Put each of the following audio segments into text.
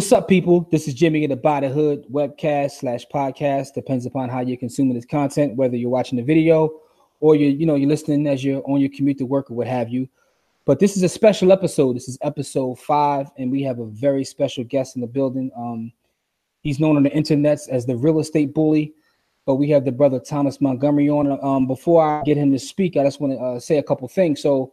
What's up, people? This is Jimmy in the the Hood webcast slash podcast. Depends upon how you're consuming this content, whether you're watching the video or you're, you know, you're listening as you're on your commute to work or what have you. But this is a special episode. This is episode five, and we have a very special guest in the building. Um, he's known on the internets as the real estate bully, but we have the brother Thomas Montgomery on. Um, before I get him to speak, I just want to uh, say a couple things. So,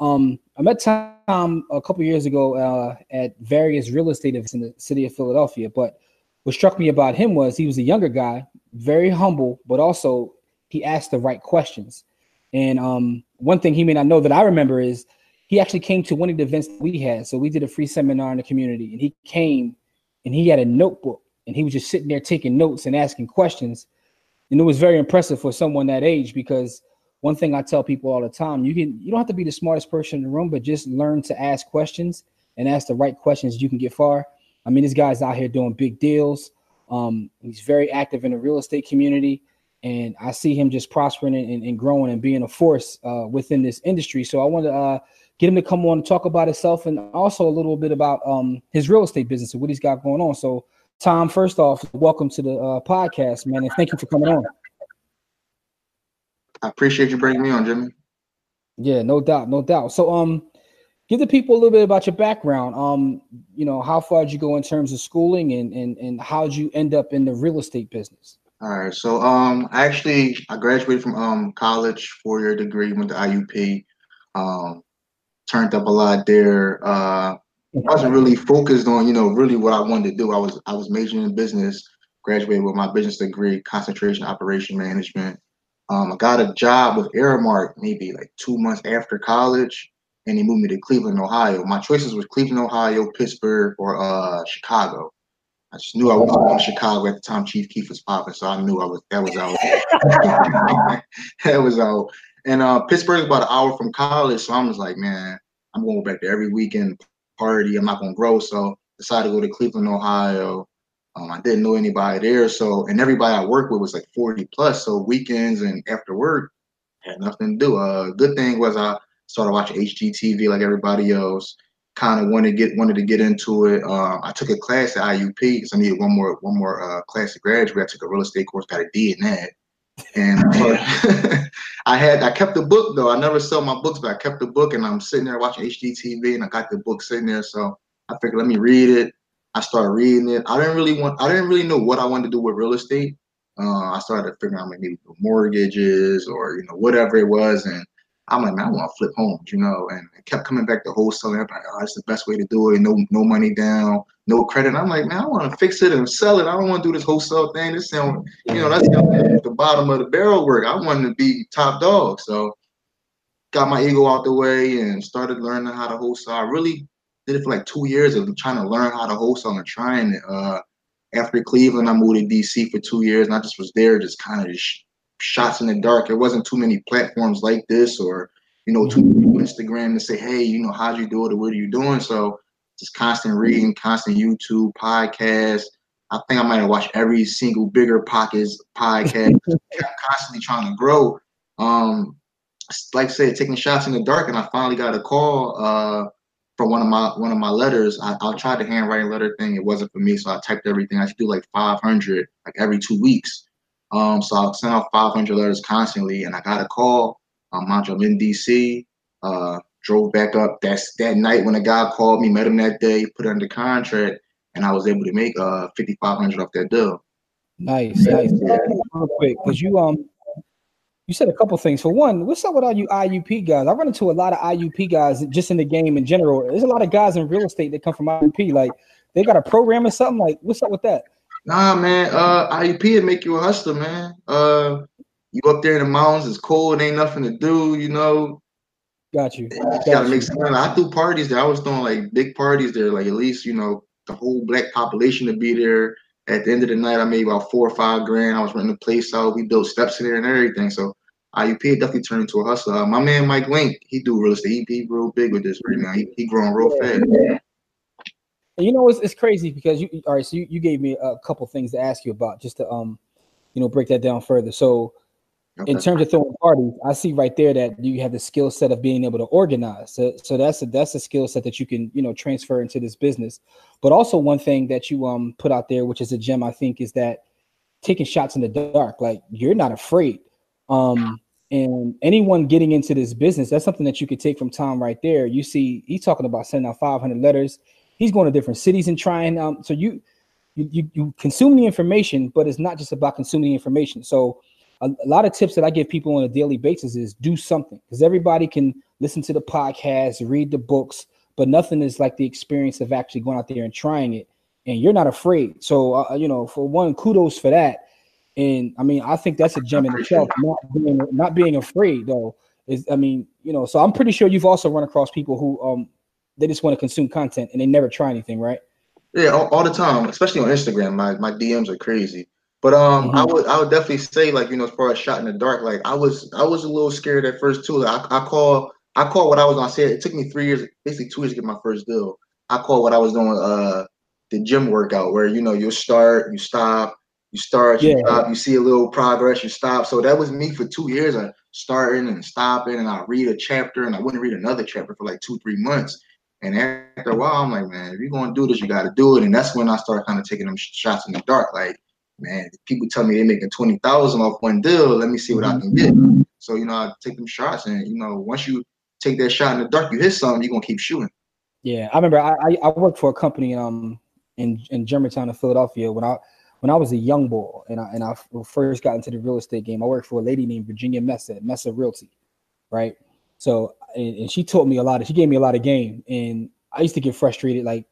um, I met Tom a couple years ago uh, at various real estate events in the city of Philadelphia. But what struck me about him was he was a younger guy, very humble, but also he asked the right questions. And um, one thing he may not know that I remember is he actually came to one of the events we had. So we did a free seminar in the community, and he came and he had a notebook and he was just sitting there taking notes and asking questions. And it was very impressive for someone that age because one thing I tell people all the time, you can you don't have to be the smartest person in the room, but just learn to ask questions and ask the right questions. You can get far. I mean, this guy's out here doing big deals. Um, he's very active in the real estate community, and I see him just prospering and, and growing and being a force uh, within this industry. So I want to uh, get him to come on and talk about himself and also a little bit about um, his real estate business and what he's got going on. So, Tom, first off, welcome to the uh, podcast, man, and thank you for coming on. I appreciate you bringing me on, Jimmy. Yeah, no doubt, no doubt. So, um, give the people a little bit about your background. Um, you know, how far did you go in terms of schooling, and and and how did you end up in the real estate business? All right, so um, I actually I graduated from um college, four year degree, went to IUP. Um, turned up a lot there. Uh, I wasn't really focused on you know really what I wanted to do. I was I was majoring in business, graduated with my business degree, concentration operation management. Um, I got a job with Aramark maybe like two months after college, and they moved me to Cleveland, Ohio. My choices were Cleveland, Ohio, Pittsburgh, or uh, Chicago. I just knew I was going to Chicago at the time. Chief Keef was popping, so I knew I was that was out. that was out. And uh, Pittsburgh is about an hour from college, so I was like, man, I'm going back there every weekend party. I'm not going to grow, so decided to go to Cleveland, Ohio. Um, I didn't know anybody there, so and everybody I worked with was like 40 plus. So weekends and after work had nothing to do. Uh, good thing was I started watching HGTV like everybody else. Kind of wanted to get wanted to get into it. Uh, I took a class at IUP because I needed one more one more uh, class to graduate. I took a real estate course, got a D in that. And uh, I had I kept the book though. I never sold my books, but I kept the book, and I'm sitting there watching HGTV, and I got the book sitting there. So I figured, let me read it I started reading it. I didn't really want. I didn't really know what I wanted to do with real estate. Uh, I started figuring out maybe mortgages or you know whatever it was, and I'm like, man, I want to flip homes, you know. And it kept coming back to wholesaling. I'm like, oh, that's the best way to do it. No, no money down, no credit. And I'm like, man, I want to fix it and sell it. I don't want to do this wholesale thing. This sound, you know, that's the bottom of the barrel work. I wanted to be top dog. So got my ego out the way and started learning how to wholesale. I really did it for like two years of trying to learn how to wholesale and trying it. Uh, after Cleveland, I moved to DC for two years, and I just was there, just kind of just shots in the dark. There wasn't too many platforms like this, or you know, too Instagram to say, hey, you know, how'd you do it, or what are you doing? So just constant reading, constant YouTube, podcast. I think I might have watched every single BiggerPockets podcast. constantly trying to grow. Um, like I said, taking shots in the dark, and I finally got a call. Uh, for one of my one of my letters, I, I tried the handwriting letter thing. It wasn't for me, so I typed everything. I should do like 500 like every two weeks. Um, so I sent out 500 letters constantly, and I got a call. Um, I'm in DC. Uh, drove back up. That's that night when a guy called me, met him that day, put it under contract, and I was able to make uh 5,500 off that deal. Nice, nice. Real quick, because you um you said a couple things. For one, what's up with all you IUP guys? I run into a lot of IUP guys just in the game in general. There's a lot of guys in real estate that come from IUP. Like they got a program or something. Like what's up with that? Nah, man. Uh, IUP would make you a hustler, man. Uh, you up there in the mountains, it's cold, ain't nothing to do, you know. Got you. you Got gotta you. make money. I threw parties there. I was throwing like big parties there, like at least you know the whole black population to be there. At the end of the night, I made about four or five grand. I was renting the place out. We built steps in there and everything. So IUP definitely turned into a hustler. My man Mike Link, he do real estate. He, he real big with this right now. He, he growing real fast. You know, it's, it's crazy because you all right. So you, you gave me a couple things to ask you about just to um, you know, break that down further. So in terms of throwing parties, I see right there that you have the skill set of being able to organize. So, so that's a that's a skill set that you can you know transfer into this business. But also one thing that you um put out there, which is a gem, I think, is that taking shots in the dark. Like you're not afraid. Um, and anyone getting into this business, that's something that you could take from Tom right there. You see, he's talking about sending out 500 letters. He's going to different cities and trying. Um, so you you you, consume the information, but it's not just about consuming the information. So a, a lot of tips that I give people on a daily basis is do something because everybody can listen to the podcast, read the books, but nothing is like the experience of actually going out there and trying it. And you're not afraid. So, uh, you know, for one, kudos for that. And I mean, I think that's a gem in itself. Not being not being afraid though is, I mean, you know. So I'm pretty sure you've also run across people who um they just want to consume content and they never try anything, right? Yeah, all, all the time, especially on Instagram. My my DMs are crazy. But um, mm-hmm. I would I would definitely say like you know as far as shot in the dark, like I was I was a little scared at first too. Like, I I call I call what I was on set. It took me three years, basically two years to get my first deal. I call what I was doing uh the gym workout where you know you start, you stop, you start, you stop, you see a little progress, you stop. So that was me for two years. I starting and stopping, and I read a chapter, and I wouldn't read another chapter for like two three months. And after a while, I'm like, man, if you're gonna do this, you got to do it. And that's when I started kind of taking them shots in the dark, like man, people tell me they're making twenty thousand off one deal. Let me see what I can get. So you know, I take them shots, and you know, once you take that shot in the dark, you hit something, you're gonna keep shooting. Yeah, I remember I I worked for a company um in in Germantown in Philadelphia when I when I was a young boy and I and I first got into the real estate game. I worked for a lady named Virginia Messa Mesa Realty, right? So and, and she taught me a lot. Of, she gave me a lot of game, and I used to get frustrated, like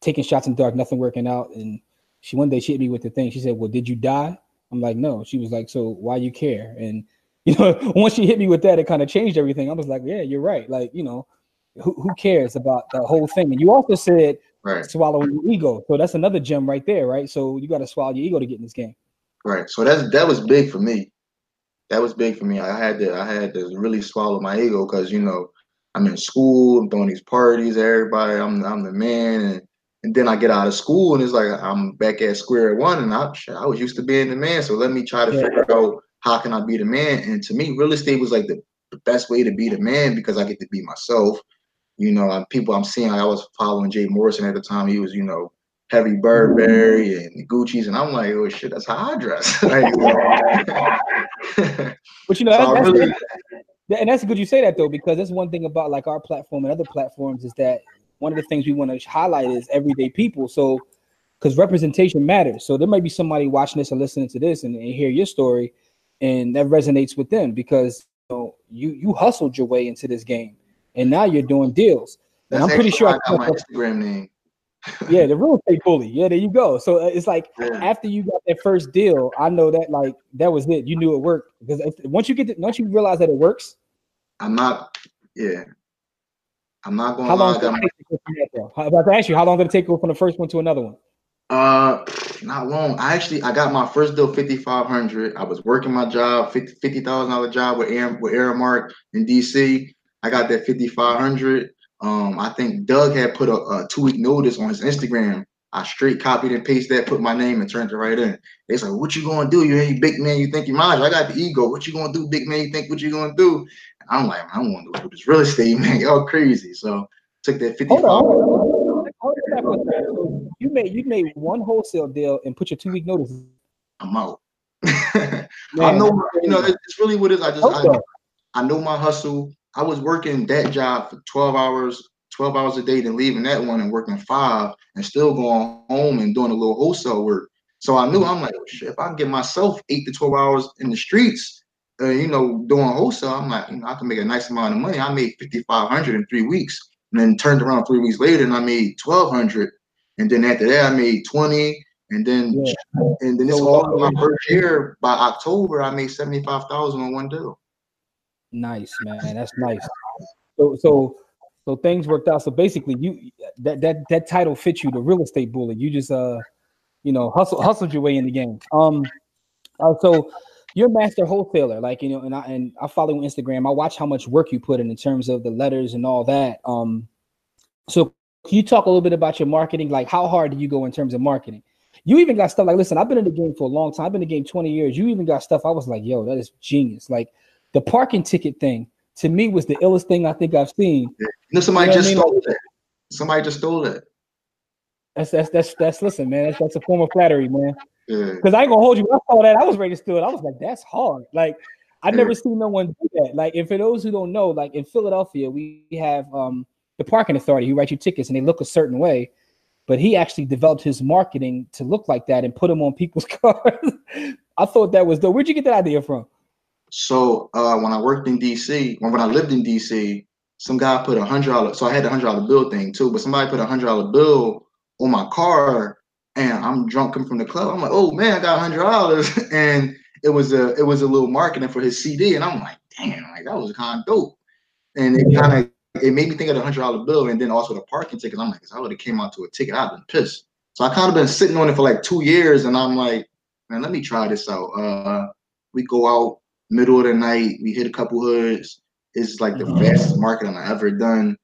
taking shots in the dark, nothing working out, and she one day she hit me with the thing. She said, "Well, did you die?" I'm like, "No." She was like, "So why you care?" And you know, once she hit me with that, it kind of changed everything. I was like, "Yeah, you're right." Like, you know, who, who cares about the whole thing? And you also said right. swallowing your ego. So that's another gem right there, right? So you got to swallow your ego to get in this game. Right. So that's that was big for me. That was big for me. I had to I had to really swallow my ego because you know I'm in school, I'm throwing these parties, everybody, I'm I'm the man, and and then I get out of school and it's like I'm back at square one and I, I was used to being the man. So let me try to yeah. figure out how can I be the man. And to me, real estate was like the, the best way to be the man because I get to be myself. You know, people I'm seeing, I was following Jay Morrison at the time. He was, you know, heavy Burberry and Gucci's, and I'm like, oh shit, that's how I dress. but you know, so that's, really, and that's good you say that though, because that's one thing about like our platform and other platforms is that one of the things we want to highlight is everyday people. So, because representation matters. So there might be somebody watching this or listening to this and, and hear your story, and that resonates with them because you know you you hustled your way into this game, and now you're doing deals. And I'm pretty sure I got my Instagram name. yeah, the real estate bully. Yeah, there you go. So uh, it's like yeah. after you got that first deal, I know that like that was it. You knew it worked because once you get to, once you realize that it works, I'm not. Yeah, I'm not going. How long? Did it take I'm about to ask you, how long did it take to go from the first one to another one? Uh, not long. I actually I got my first deal 5500. I was working my job, 50 thousand dollar job with Aaron with Aramark in DC. I got that 5500. Um, I think Doug had put a, a two week notice on his Instagram. I straight copied and pasted that, put my name and turned it right in. They said, "What you gonna do? You ain't big man. You think you mind? I got the ego. What you gonna do, big man? You think what you gonna do?" I'm like, I want to do this real estate, man. Y'all crazy. So took that 55. Hold on, you made you made one wholesale deal and put your two week notice. I'm out. I know, you know, it's really what it is. I just I, I know my hustle. I was working that job for 12 hours, 12 hours a day, then leaving that one and working five and still going home and doing a little wholesale work. So I knew I'm like, oh, shit, if I can get myself eight to 12 hours in the streets, uh, you know, doing wholesale, I'm like, you know, I can make a nice amount of money. I made 5,500 in three weeks, and then turned around three weeks later, and I made 1,200, and then after that, I made 20, and then yeah. and then it's all my first year. By October, I made 75,000 on one deal. Nice, man. That's nice. So, so, so things worked out. So basically, you that that that title fits you, the real estate bully. You just uh, you know, hustle hustled your way in the game. Um, uh, so you're a master wholesaler, like you know, and I and I follow you on Instagram. I watch how much work you put in in terms of the letters and all that. Um, so can you talk a little bit about your marketing? Like, how hard do you go in terms of marketing? You even got stuff like, listen, I've been in the game for a long time. I've been in the game 20 years. You even got stuff I was like, yo, that is genius. Like the parking ticket thing to me was the illest thing I think I've seen. Yeah. You know, somebody you know just I mean? stole it. Somebody just stole it. That's that's that's that's listen, man. That's, that's a form of flattery, man. Because I ain't gonna hold you. I saw that. I was ready to steal it. I was like, that's hard. Like I never seen no one do that. Like, and for those who don't know, like in Philadelphia, we have um the parking authority who write you tickets and they look a certain way but he actually developed his marketing to look like that and put them on people's cars. I thought that was dope. Where'd you get that idea from? So uh, when I worked in DC, when, when I lived in DC, some guy put a hundred dollar. So I had the hundred dollar bill thing too, but somebody put a hundred dollar bill on my car, and I'm drunk coming from the club. I'm like, oh man, I got a hundred dollars, and it was a it was a little marketing for his CD, and I'm like, damn, like that was kind of dope, and it kind of it made me think of the hundred dollar bill and then also the parking tickets. I'm like, because I would have came out to a ticket, I've been pissed. So I kind of been sitting on it for like two years, and I'm like, man, let me try this out. Uh, we go out middle of the night, we hit a couple hoods. It's like the mm-hmm. fastest marketing I've ever done,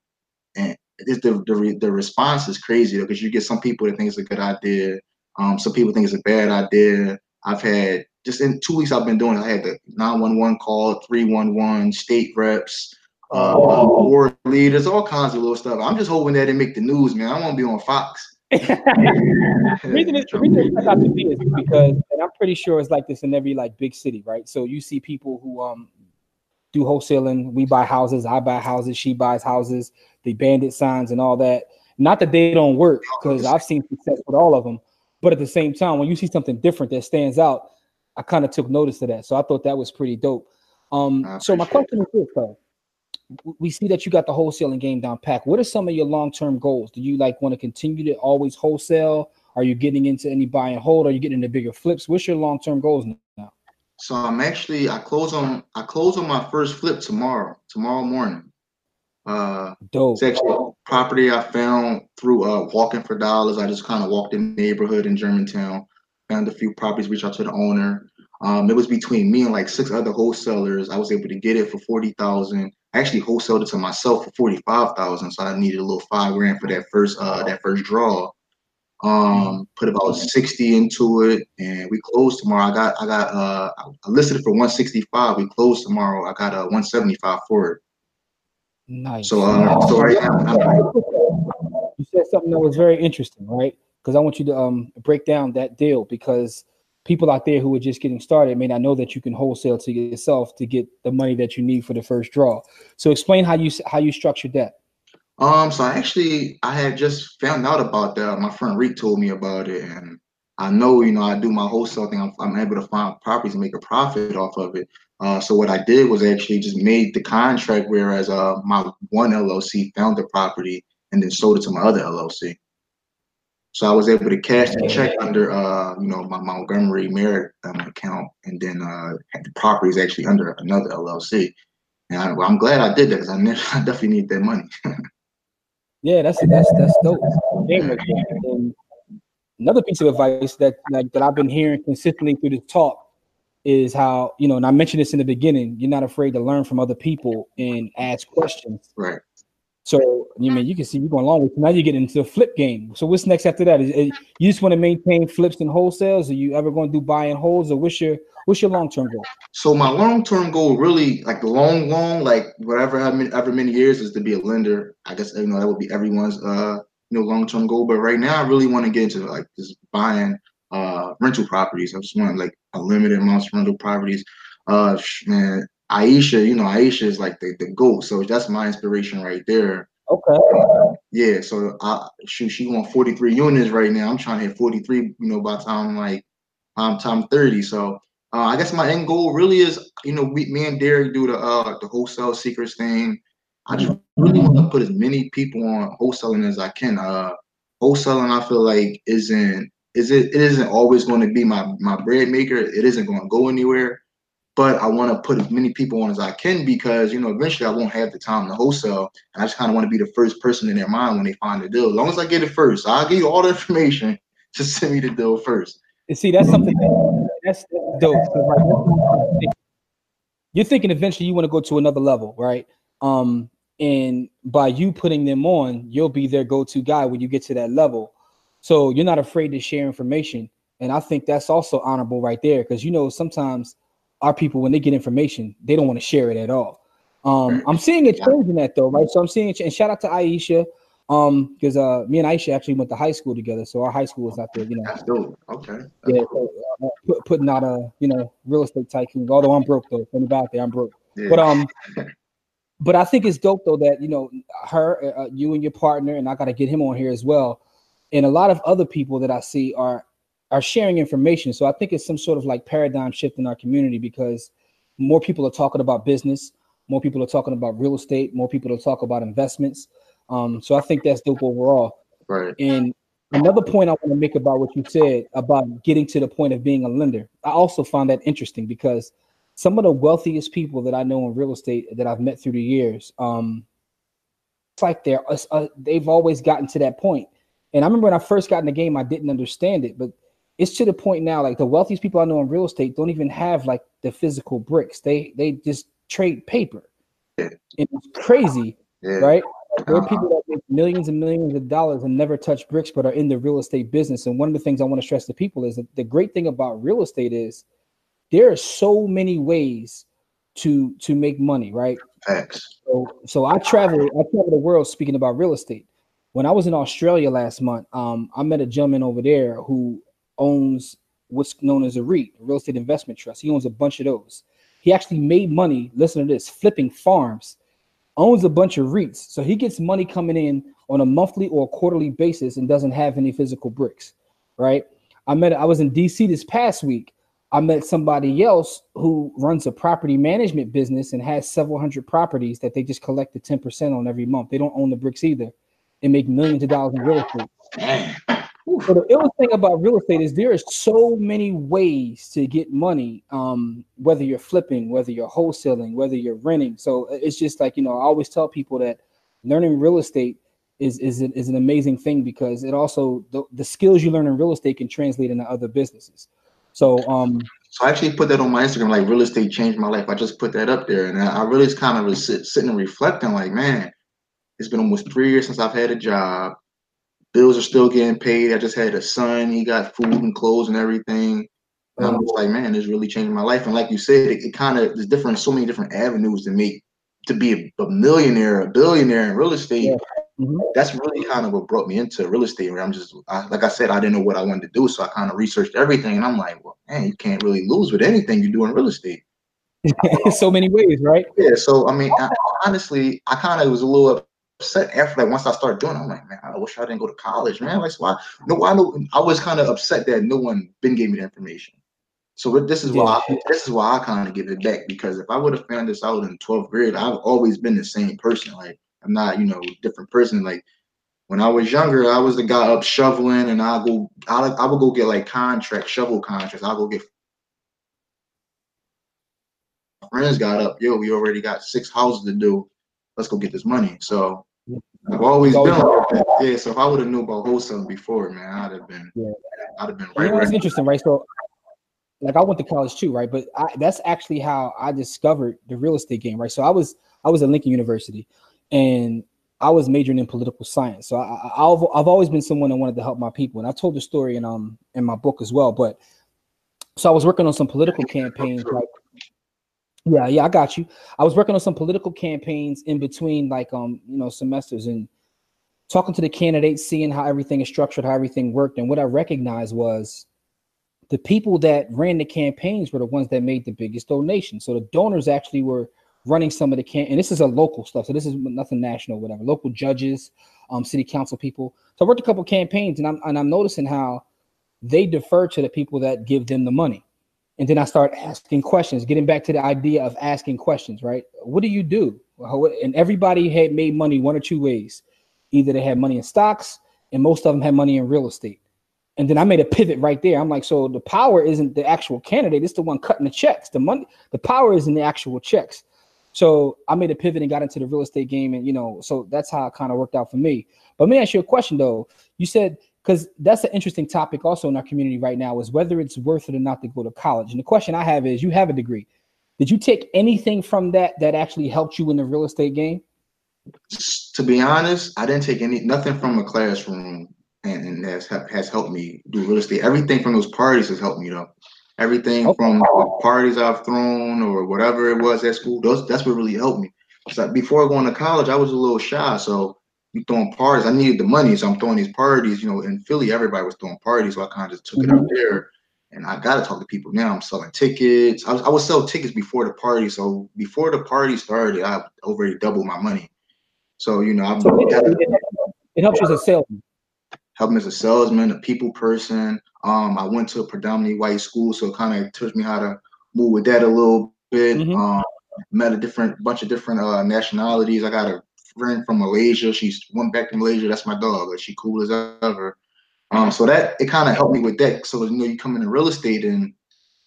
and it's the the, the response is crazy because you get some people that think it's a good idea, um, some people think it's a bad idea. I've had just in two weeks I've been doing. It, I had the 911 call, 311, state reps, uh, war leaders, all kinds of little stuff. I'm just hoping that it make the news, man. I want to be on Fox. The reason it's, the reason it's to me is because, and I'm pretty sure it's like this in every like big city, right? So you see people who um do wholesaling. We buy houses, I buy houses, she buys houses, the bandit signs and all that. Not that they don't work, because I've seen success with all of them. But at the same time, when you see something different that stands out, I kind of took notice of that. So I thought that was pretty dope. Um, so my question is this, though we see that you got the wholesaling game down pack. What are some of your long term goals? Do you like want to continue to always wholesale? Are you getting into any buy and hold? Are you getting into bigger flips? What's your long term goals now? So I'm actually I close on I close on my first flip tomorrow tomorrow morning. Uh, Dope. It's actually property I found through uh walking for dollars. I just kind of walked in the neighborhood in Germantown, found a few properties, reached out to the owner. Um, it was between me and like six other wholesalers. I was able to get it for forty thousand. I actually wholesaled it to myself for forty five thousand, so I needed a little five grand for that first uh that first draw. Um, put about sixty into it, and we closed tomorrow. I got I got uh I listed it for one sixty five. We closed tomorrow. I got a uh, one seventy five for it. Nice. So uh, so right now, you said something that was very interesting, right? Because I want you to um break down that deal because people out there who are just getting started may not know that you can wholesale to yourself to get the money that you need for the first draw. So explain how you how you structured that. Um, so I actually I had just found out about that. My friend Reek told me about it, and I know you know I do my wholesale thing. I'm, I'm able to find properties and make a profit off of it. Uh, so what I did was actually just made the contract, whereas uh my one LLC found the property and then sold it to my other LLC. So I was able to cash the check under, uh, you know, my Montgomery Merritt um, account, and then uh, the property is actually under another LLC. And I, am glad I did that because I, I definitely need that money. yeah, that's that's that's dope. And another piece of advice that like that I've been hearing consistently through this talk is how you know, and I mentioned this in the beginning. You're not afraid to learn from other people and ask questions. Right. So you mean you can see you're going long. Now you get into the flip game. So what's next after that? Is, is you just want to maintain flips and wholesales? Are you ever going to do buy and holds, or what's your what's your long term goal? So my long term goal, really, like the long, long, like whatever ever many years, is to be a lender. I guess you know that would be everyone's uh you know long term goal. But right now, I really want to get into like just buying uh rental properties. I just want like a limited amount of rental properties. Uh, man, Aisha, you know, Aisha is like the, the goat. So that's my inspiration right there. Okay. Yeah. So I shoot, she want 43 units right now. I'm trying to hit 43, you know, by time like um time 30. So uh, I guess my end goal really is, you know, we me and Derek do the uh the wholesale secrets thing. I just really want to put as many people on wholesaling as I can. Uh wholesaling I feel like isn't is it it isn't always going to be my my bread maker. It isn't going to go anywhere but I want to put as many people on as I can because you know eventually I won't have the time to wholesale, and I just kind of want to be the first person in their mind when they find the deal. As long as I get it first, I'll give you all the information. Just send me the deal first. And see, that's something that, that's, that's dope. You're thinking eventually you want to go to another level, right? Um, and by you putting them on, you'll be their go-to guy when you get to that level. So you're not afraid to share information. And I think that's also honorable right there because you know sometimes our people when they get information they don't want to share it at all. Um, I'm seeing a change in that though, right? So I'm seeing it, and shout out to Aisha, um, because uh, me and Aisha actually went to high school together, so our high school was out there, you know. That's dope. Okay. That's yeah, so, uh, put, putting out a you know real estate tycoon. Although I'm broke though, from about there, I'm broke. Yeah. But um, but I think it's dope though that you know her, uh, uh you and your partner, and I got to get him on here as well, and a lot of other people that I see are are sharing information. So I think it's some sort of like paradigm shift in our community because more people are talking about business more people are talking about real estate. More people are talking about investments. Um, so I think that's dope overall. Right. And another point I want to make about what you said about getting to the point of being a lender, I also found that interesting because some of the wealthiest people that I know in real estate that I've met through the years, um, it's like they're uh they've always gotten to that point. And I remember when I first got in the game, I didn't understand it, but it's to the point now. Like the wealthiest people I know in real estate don't even have like the physical bricks. They they just trade paper. Yeah. It's crazy, yeah. right? There are people that make millions and millions of dollars and never touch bricks, but are in the real estate business. And one of the things I want to stress to people is that the great thing about real estate is there are so many ways to to make money, right? Thanks. So, so I travel, I travel the world speaking about real estate. When I was in Australia last month, um, I met a gentleman over there who owns what's known as a REIT, a real estate investment trust. He owns a bunch of those. He actually made money, listen to this, flipping farms, owns a bunch of REITs. So he gets money coming in on a monthly or quarterly basis and doesn't have any physical bricks, right? I met, I was in DC this past week. I met somebody else who runs a property management business and has several hundred properties that they just collect the 10% on every month. They don't own the bricks either and make millions of dollars in real estate. So the ill thing about real estate is there is so many ways to get money. Um, whether you're flipping, whether you're wholesaling, whether you're renting. So uh, it's just like you know, I always tell people that learning real estate is is an, is an amazing thing because it also the, the skills you learn in real estate can translate into other businesses. So um, so I actually put that on my Instagram, like real estate changed my life. I just put that up there, and I really just kind of was sit, sitting and reflecting, like, man, it's been almost three years since I've had a job bills are still getting paid. I just had a son. He got food and clothes and everything. And I'm just like, man, this really changed my life. And like you said, it, it kind of there's different, so many different avenues to make to be a, a millionaire, a billionaire in real estate. Yeah. Mm-hmm. That's really kind of what brought me into real estate. Where I'm just, I, like I said, I didn't know what I wanted to do, so I kind of researched everything, and I'm like, well, man, you can't really lose with anything you do in real estate. so many ways, right? Yeah. So I mean, I, honestly, I kind of was a little upset after like once I started doing, it, I'm like, man, I wish I didn't go to college, man. Like, why? No, why? No, I was kind of upset that no one been gave me the information. So this is why I, this is why I kind of give it back because if I would have found this out in 12th grade, I've always been the same person. Like I'm not, you know, different person. Like when I was younger, I was the guy up shoveling, and I go, I, I would go get like contract shovel contracts. I'll go get. Friends got up, yo, we already got six houses to do. Let's go get this money. So I've always been like that. Yeah, so if I would have knew about wholesaling before, man, I'd have been, yeah. I'd have been right. You know, it's interesting, right? So, like, I went to college too, right? But I, that's actually how I discovered the real estate game, right? So I was, I was at Lincoln University, and I was majoring in political science. So I, have I've always been someone that wanted to help my people, and I told the story in um in my book as well. But so I was working on some political campaigns, like yeah, yeah, I got you. I was working on some political campaigns in between, like um, you know, semesters and talking to the candidates, seeing how everything is structured, how everything worked. And what I recognized was the people that ran the campaigns were the ones that made the biggest donations. So the donors actually were running some of the can and this is a local stuff. So this is nothing national, whatever. Local judges, um, city council people. So I worked a couple campaigns and I'm and I'm noticing how they defer to the people that give them the money. And then I start asking questions, getting back to the idea of asking questions, right? What do you do? And everybody had made money one or two ways. Either they had money in stocks, and most of them had money in real estate. And then I made a pivot right there. I'm like, so the power isn't the actual candidate, it's the one cutting the checks. The money, the power is in the actual checks. So I made a pivot and got into the real estate game. And you know, so that's how it kind of worked out for me. But let me ask you a question though. You said because that's an interesting topic also in our community right now is whether it's worth it or not to go to college. And the question I have is, you have a degree. Did you take anything from that that actually helped you in the real estate game? To be honest, I didn't take any nothing from a classroom and, and has has helped me do real estate. Everything from those parties has helped me though. Everything okay. from parties I've thrown or whatever it was at school, those that's what really helped me. So before going to college, I was a little shy. So you throwing parties, I needed the money, so I'm throwing these parties. You know, in Philly, everybody was throwing parties, so I kind of just took mm-hmm. it out there. And I got to talk to people now. I'm selling tickets. I, was, I would sell tickets before the party. So before the party started, I already doubled my money. So you know, I've so it, it helps you as a salesman. Help me as a salesman, a people person. Um, I went to a predominantly white school, so it kind of taught me how to move with that a little bit. Mm-hmm. Um, met a different bunch of different uh, nationalities. I got a friend from Malaysia. She's went back to Malaysia. That's my dog. Like, she cool as ever. Um, so that it kind of helped me with that. So you know, you come into real estate and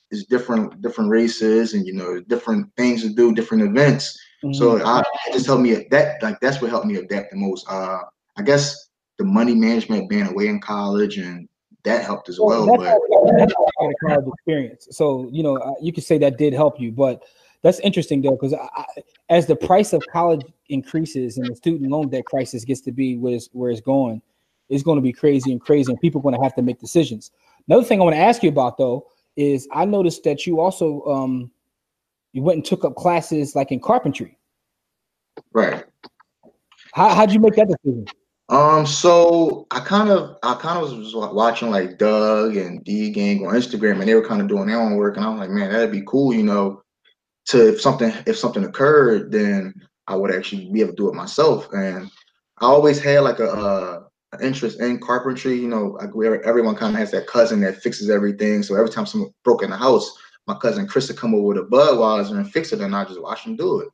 it's different different races and you know different things to do, different events. Mm-hmm. So I, it just helped me that like that's what helped me adapt the most. Uh, I guess the money management being away in college and that helped as well. well but a college experience. So you know you could say that did help you, but that's interesting though because as the price of college increases and the student loan debt crisis gets to be where it's, where it's going, it's going to be crazy and crazy, and people are going to have to make decisions. Another thing I want to ask you about though is I noticed that you also um, you went and took up classes like in carpentry. Right. How how'd you make that decision? Um, so I kind of I kind of was watching like Doug and D Gang on Instagram, and they were kind of doing their own work, and I'm like, man, that'd be cool, you know, to if something if something occurred, then I would actually be able to do it myself. And I always had like a, interest in carpentry. You know, like everyone kind of has that cousin that fixes everything. So every time someone broke in the house, my cousin Chris would come over with a Budweiser and fix it, and I just watch him do it.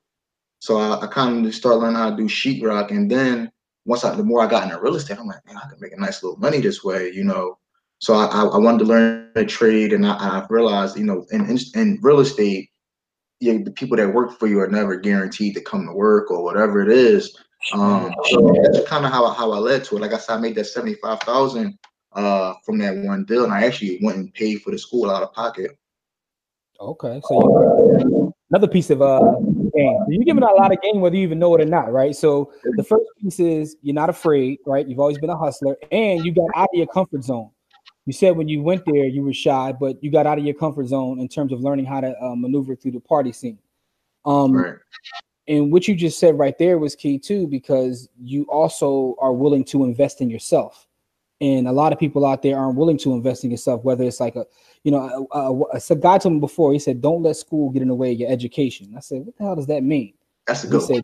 So I, I kind of start learning how to do sheetrock, and then once I, the more I got into real estate, I'm like, man, I can make a nice little money this way, you know. So I, I wanted to learn a trade, and I, I realized, you know, in, in, in real estate, yeah, the people that work for you are never guaranteed to come to work or whatever it is. Um, so that's kind of how how I led to it. Like I said, I made that seventy five thousand uh, from that one deal, and I actually went and paid for the school out of pocket. Okay, so another piece of uh game. You're giving out a lot of game whether you even know it or not, right? So the first piece is you're not afraid, right? You've always been a hustler, and you got out of your comfort zone you said when you went there you were shy, but you got out of your comfort zone in terms of learning how to uh, maneuver through the party scene. Um, right. And what you just said right there was key too, because you also are willing to invest in yourself. And a lot of people out there aren't willing to invest in yourself, whether it's like a, you know, a, a, a guy told me before, he said, don't let school get in the way of your education. I said, what the hell does that mean? That's a good he said,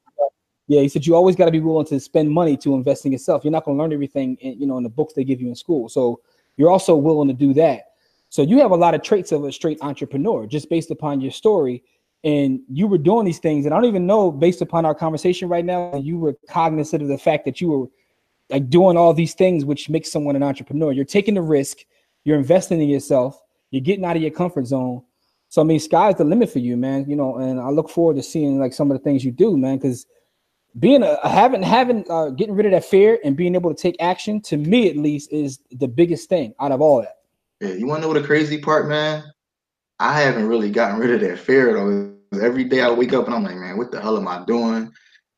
yeah, he said you always got to be willing to spend money to invest in yourself. You're not going to learn everything, in, you know, in the books they give you in school. So you're also willing to do that. So you have a lot of traits of a straight entrepreneur just based upon your story. And you were doing these things, and I don't even know, based upon our conversation right now, you were cognizant of the fact that you were like doing all these things, which makes someone an entrepreneur. You're taking the risk, you're investing in yourself, you're getting out of your comfort zone. So I mean, sky's the limit for you, man. You know, and I look forward to seeing like some of the things you do, man, because being a having having uh, getting rid of that fear and being able to take action to me at least is the biggest thing out of all that. Yeah, you want to know the crazy part, man? I haven't really gotten rid of that fear though. Every day I wake up and I'm like, man, what the hell am I doing?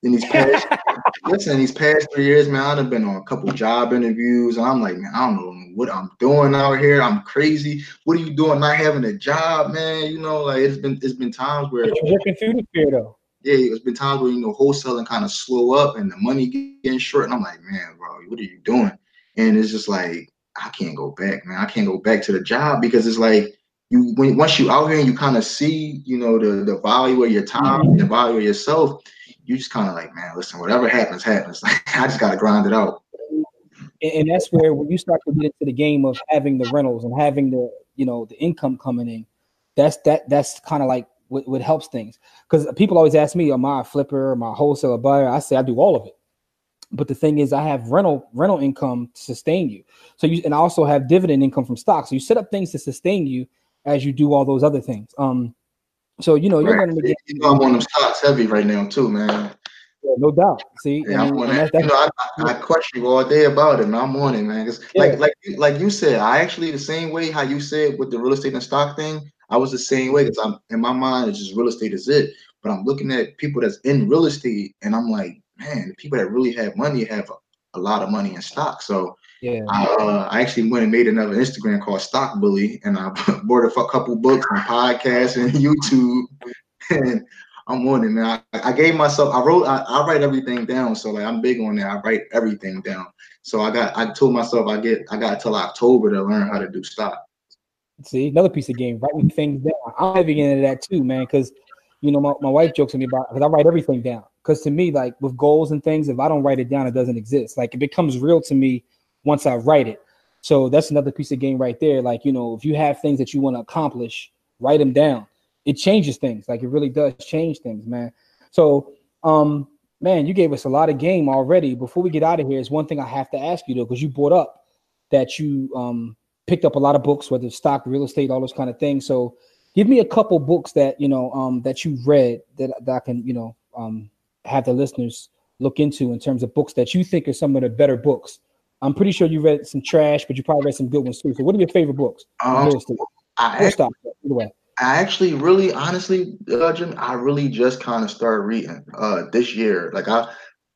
In these past, listen, these past three years, man, I've been on a couple job interviews, and I'm like, man, I don't know what I'm doing out here. I'm crazy. What are you doing? Not having a job, man. You know, like it's been it's been times where you're working through the fear though yeah, it's been times where you know wholesaling kind of slow up and the money getting short, and I'm like, man, bro, what are you doing? And it's just like I can't go back, man. I can't go back to the job because it's like you when once you out here and you kind of see, you know, the the value of your time, mm-hmm. the value of yourself, you just kind of like, man, listen, whatever happens, happens. Like I just gotta grind it out. And that's where when you start to get into the game of having the rentals and having the, you know, the income coming in, that's that that's kind of like what, what helps things. Because people always ask me, am I a flipper, am I a wholesaler buyer? I say I do all of it. But the thing is, I have rental rental income to sustain you. So you and I also have dividend income from stocks. So you set up things to sustain you as you do all those other things. Um, so you know you're right. going to get. You know, I'm on them stocks heavy right now too, man. Yeah, no doubt. See, yeah, and, and that's, that's, you know, I, I, question you all day about it, and I'm on it, man. Yeah. Like, like, like you said, I actually the same way how you said with the real estate and stock thing. I was the same way because I'm in my mind, it's just real estate is it. But I'm looking at people that's in real estate and I'm like, man, the people that really have money have a, a lot of money in stock. So Yeah. I, uh, I actually went and made another Instagram called Stock Bully, and I bought a couple books and podcasts and YouTube, and I'm on it, man. I, I gave myself, I wrote, I, I, write everything down. So like, I'm big on that. I write everything down. So I got, I told myself I get, I got till October to learn how to do stock. See, another piece of game, writing things down. I'm heavy into that too, man. Because, you know, my, my wife jokes with me about because I write everything down. Because to me, like with goals and things, if I don't write it down, it doesn't exist. Like it becomes real to me once I write it. So that's another piece of game right there. Like, you know, if you have things that you want to accomplish, write them down. It changes things. Like it really does change things, man. So, um, man, you gave us a lot of game already. Before we get out of here, is one thing I have to ask you though, because you brought up that you um picked up a lot of books, whether it's stock, real estate, all those kind of things. So give me a couple books that you know um that you've read that, that I can, you know, um have the listeners look into in terms of books that you think are some of the better books I'm pretty sure you read some trash, but you probably read some good ones too. So, what are your favorite books? Um, I, stop. Either way. I actually, really, honestly, uh, Jim, I really just kind of started reading uh, this year. Like I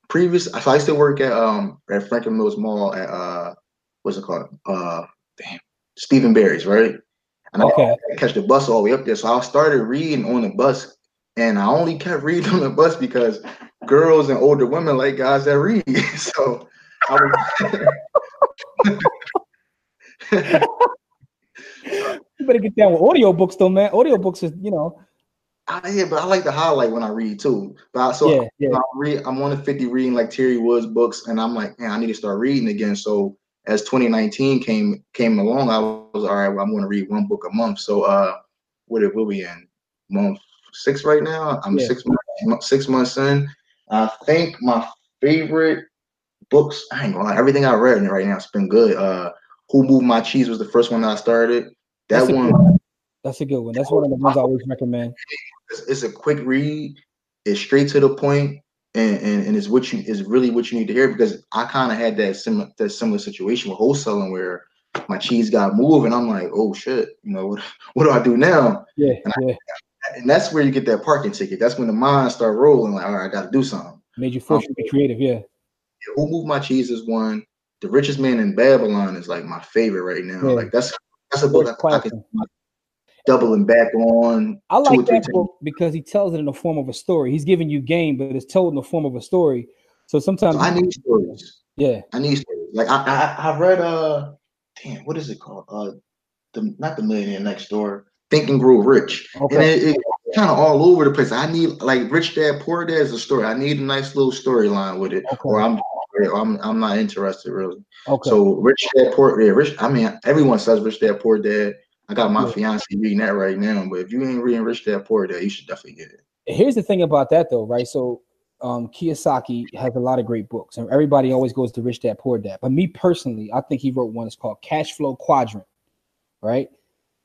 previous, so I still work at um at Franklin Mills Mall at uh what's it called? Uh, damn, Stephen & Barry's, right? And okay. I catch the bus all the way up there. So I started reading on the bus, and I only kept reading on the bus because girls and older women like guys that read. so I was you better get down with audio books though, man. Audio books is, you know. I, yeah, but I like to highlight when I read too. But I, so yeah, yeah. I read, I'm on the 50 reading like Teri Woods books, and I'm like, man, I need to start reading again. So as 2019 came came along, I was all right. Well, I'm going to read one book a month. So uh, what are we in month six right now? I'm yeah. six months six months in. I think my favorite books. I ain't gonna lie, everything I read in it right now, it's been good. Uh, Who Moved My Cheese was the first one that I started. That that's one, one, that's a good one. That's one of the ones I always recommend. It's, it's a quick read. It's straight to the point, and and, and it's what you is really what you need to hear because I kind of had that similar that similar situation with wholesaling where my cheese got moved, and I'm like, oh shit, you know what? What do I do now? Yeah, and yeah. And that's where you get that parking ticket. That's when the mind start rolling. Like, all right, I got to do something. Made you force um, to be creative, yeah. Who Moved My Cheese is one. The Richest Man in Babylon is like my favorite right now. Yeah. Like that's that's a book I, I can doubling back on. I like that book because he tells it in the form of a story. He's giving you game, but it's told in the form of a story. So sometimes so I need stories. Yeah, I need stories. Like I, I, I read uh, damn, what is it called? Uh, the not the Millionaire Next Door. Think and Grow Rich. Okay. And it, it kind of all over the place. I need like Rich Dad Poor Dad is a story. I need a nice little storyline with it, okay. or I'm I'm I'm not interested really. Okay. So Rich Dad Poor Dad, Rich. I mean, everyone says Rich Dad Poor Dad. I got my yeah. fiance reading that right now, but if you ain't reading Rich Dad Poor Dad, you should definitely get it. Here's the thing about that though, right? So um, Kiyosaki has a lot of great books, and everybody always goes to Rich Dad Poor Dad. But me personally, I think he wrote one. It's called Cash Flow Quadrant, right?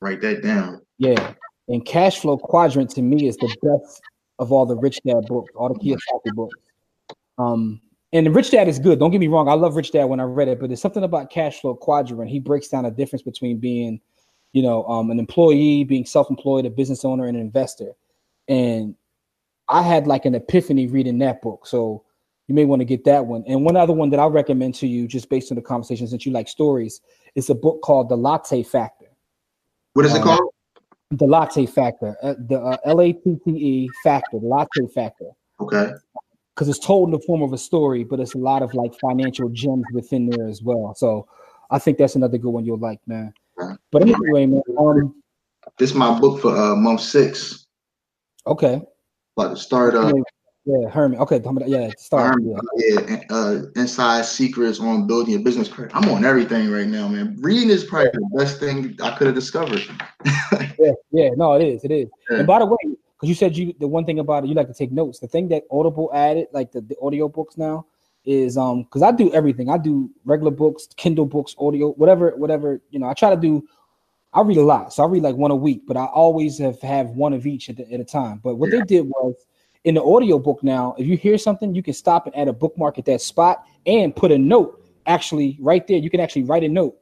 Write that down. Yeah, and Cash Flow Quadrant to me is the best of all the Rich Dad books, all the Kiyosaki books. Um, and Rich Dad is good. Don't get me wrong. I love Rich Dad when I read it, but there's something about cash flow quadrant. He breaks down the difference between being, you know, um, an employee, being self-employed, a business owner, and an investor. And I had like an epiphany reading that book. So you may want to get that one. And one other one that I'll recommend to you, just based on the conversation, since you like stories, is a book called The Latte Factor. What is it uh, called? The Latte Factor. Uh, the uh, L A T T E Factor. The Latte Factor. Okay because it's told in the form of a story, but it's a lot of like financial gems within there as well. So I think that's another good one you'll like, man. But anyway, man. Um, this is my book for uh, month six. Okay. About to start up. Uh, yeah, Herman. Okay, yeah, start. Herman, yeah, yeah uh, inside secrets on building your business career. I'm on everything right now, man. Reading is probably the best thing I could have discovered. yeah, yeah, no, it is, it is. Yeah. And by the way, because you said you the one thing about it you like to take notes. The thing that Audible added, like the, the audio books now, is um because I do everything. I do regular books, Kindle books, audio, whatever, whatever. You know, I try to do. I read a lot, so I read like one a week, but I always have have one of each at, the, at a time. But what yeah. they did was in the audio book now, if you hear something, you can stop and add a bookmark at that spot and put a note actually right there. You can actually write a note.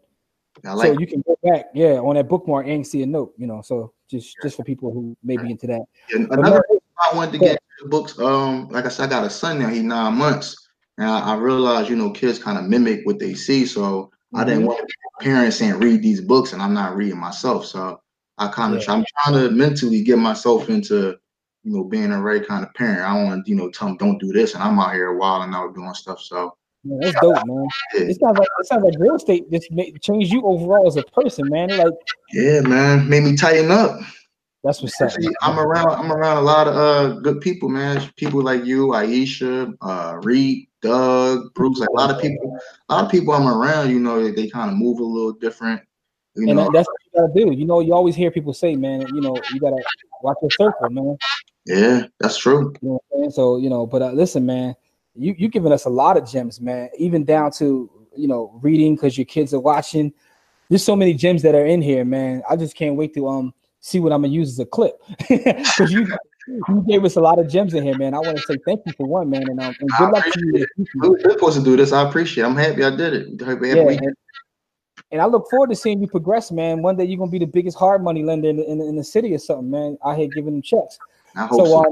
Like so you can go back, yeah, on that bookmark and see a note, you know. So just just for people who may be into that. Yeah, another I wanted to get books. Um, like I said, I got a son now. He's nine months, and I, I realized you know kids kind of mimic what they see. So I didn't Mhm. want parents saying read these books and I'm not reading myself. So I kind of Yeah. I'm trying to mentally get myself into you know being a right kind of parent. I don't want to you know tell them don't do this and I'm out here wilding out doing stuff. So Yeah, that's dope, man. yeah, It sounds like it sounds like real estate just made, changed you overall as a person, man. Like yeah, man, made me tighten up. That's what's up. I'm around I'm around a lot of uh good people, man. People like you, Aisha, uh Reed, Doug, Bruce, like a lot of people, a lot of people I'm around, you know, they, they kind of move a little different. You and know, that's what you gotta do. You know, you always hear people say, man, you know, you gotta watch your circle, man. yeah, that's true. You know what I'm saying? So, you know, but uh, listen, man, you you giving us a lot of gems, man. Even down to you know reading because your kids are watching. There's so many gems that are in here, man. I just can't wait to um see what I'm gonna use as a clip because you you gave us a lot of gems in here, man. I want to say thank you for one, man, and um and good luck to you. in the. We were supposed to do this. I appreciate. it. I'm happy I did it. Yeah, and, and I look forward to seeing you progress, man. One day you're gonna be the biggest hard money lender in the, in, the- in the city or something, man. I here giving them checks. I hope so. So um,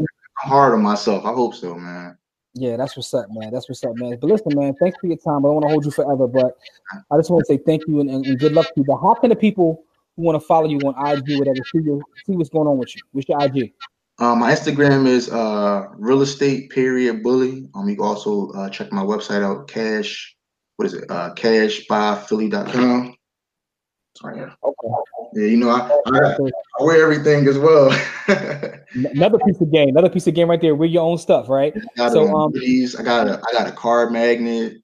I'm hard on myself. I hope so, man. Yeah, that's what's up, man. That's what's up, man. But listen, man, thanks for your time. I don't want to hold you forever, but I just want to say thank you and, and, and good luck to you. But how can the people who want to follow you on IG, whatever, see you, see what's going on with you? What's your IG? Uh, my Instagram is uh real estate period bully. Um, you can also uh, check my website out, cash. What is it? Uh, cashbyphilly.com. Sorry, yeah. Okay. Yeah, you know, I, I, I wear everything as well. Another piece of game. Another piece of game right there. Wear your own stuff, right? I got So, um, I got a I got a card magnet.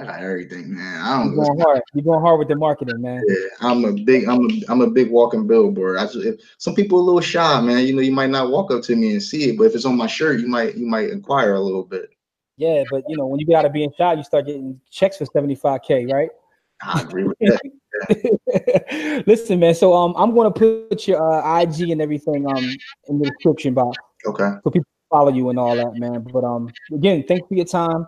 I got everything, man. I don't. You're going hard. You're going hard with the marketing, man. Yeah, I'm a big, I'm a, I'm a big walking billboard. I just, if, some people are a little shy, man. You know, you might not walk up to me and see it, but if it's on my shirt, you might, you might inquire a little bit. Yeah, but you know, when you get out of being shy, you start getting checks for 75k, right? I agree with that. Listen, man. So um, I'm going to put your uh, IG and everything um in the description box. Okay. so people follow you and all that, man. But um, again, thanks for your time.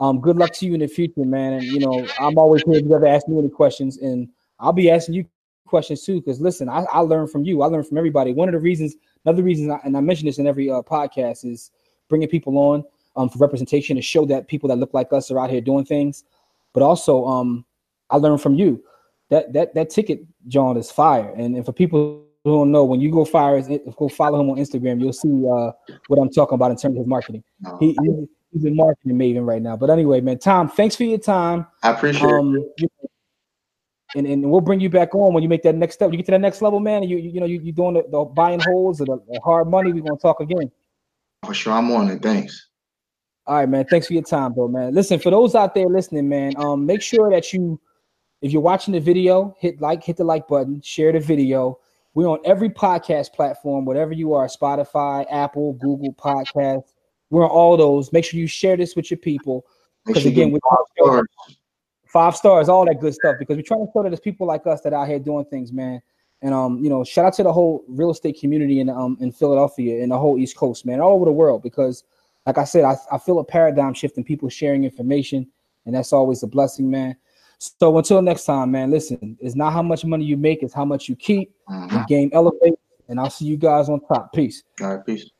Um, good luck to you in the future, man. And you know, I'm always here if you ever ask me any questions, and I'll be asking you questions too. Because listen, I, I learn from you. I learn from everybody. One of the reasons, another reason, I, and I mention this in every uh, podcast, is bringing people on um for representation to show that people that look like us are out here doing things. But also, um, I learn from you. That that that ticket, John, is fire. And, and for people who don't know, when you go fire, go follow him on Instagram, you'll see uh, what I'm talking about in terms of marketing. He- he's a marketing maven right now. But anyway, man, Tom, thanks for your time. I appreciate Um, it. and, and we'll bring you back on when you make that next step. You get to that next level, man. And you you, you know you you doing the, the buying holds or the, the hard money. We're gonna talk again. For sure, I'm on it. Thanks. All right, man. Thanks for your time, though, man. Listen, for those out there listening, man, um, make sure that you, if you're watching the video, hit like, hit the like button, share the video. We're on every podcast platform, whatever you are, Spotify, Apple, Google Podcasts. We're on all those. Make sure you share this with your people. Because again, get five stars. five stars, all that good stuff. Because we're trying to show that there's people like us that are out here doing things, man. And um, you know, shout out to the whole real estate community in um in Philadelphia and the whole East Coast, man, all over the world. Because, like I said, I, I feel a paradigm shift in people sharing information, and that's always a blessing, man. So until next time, man. Listen, it's not how much money you make, it's how much you keep. The game elevate, and I'll see you guys on top. Peace. All right, peace.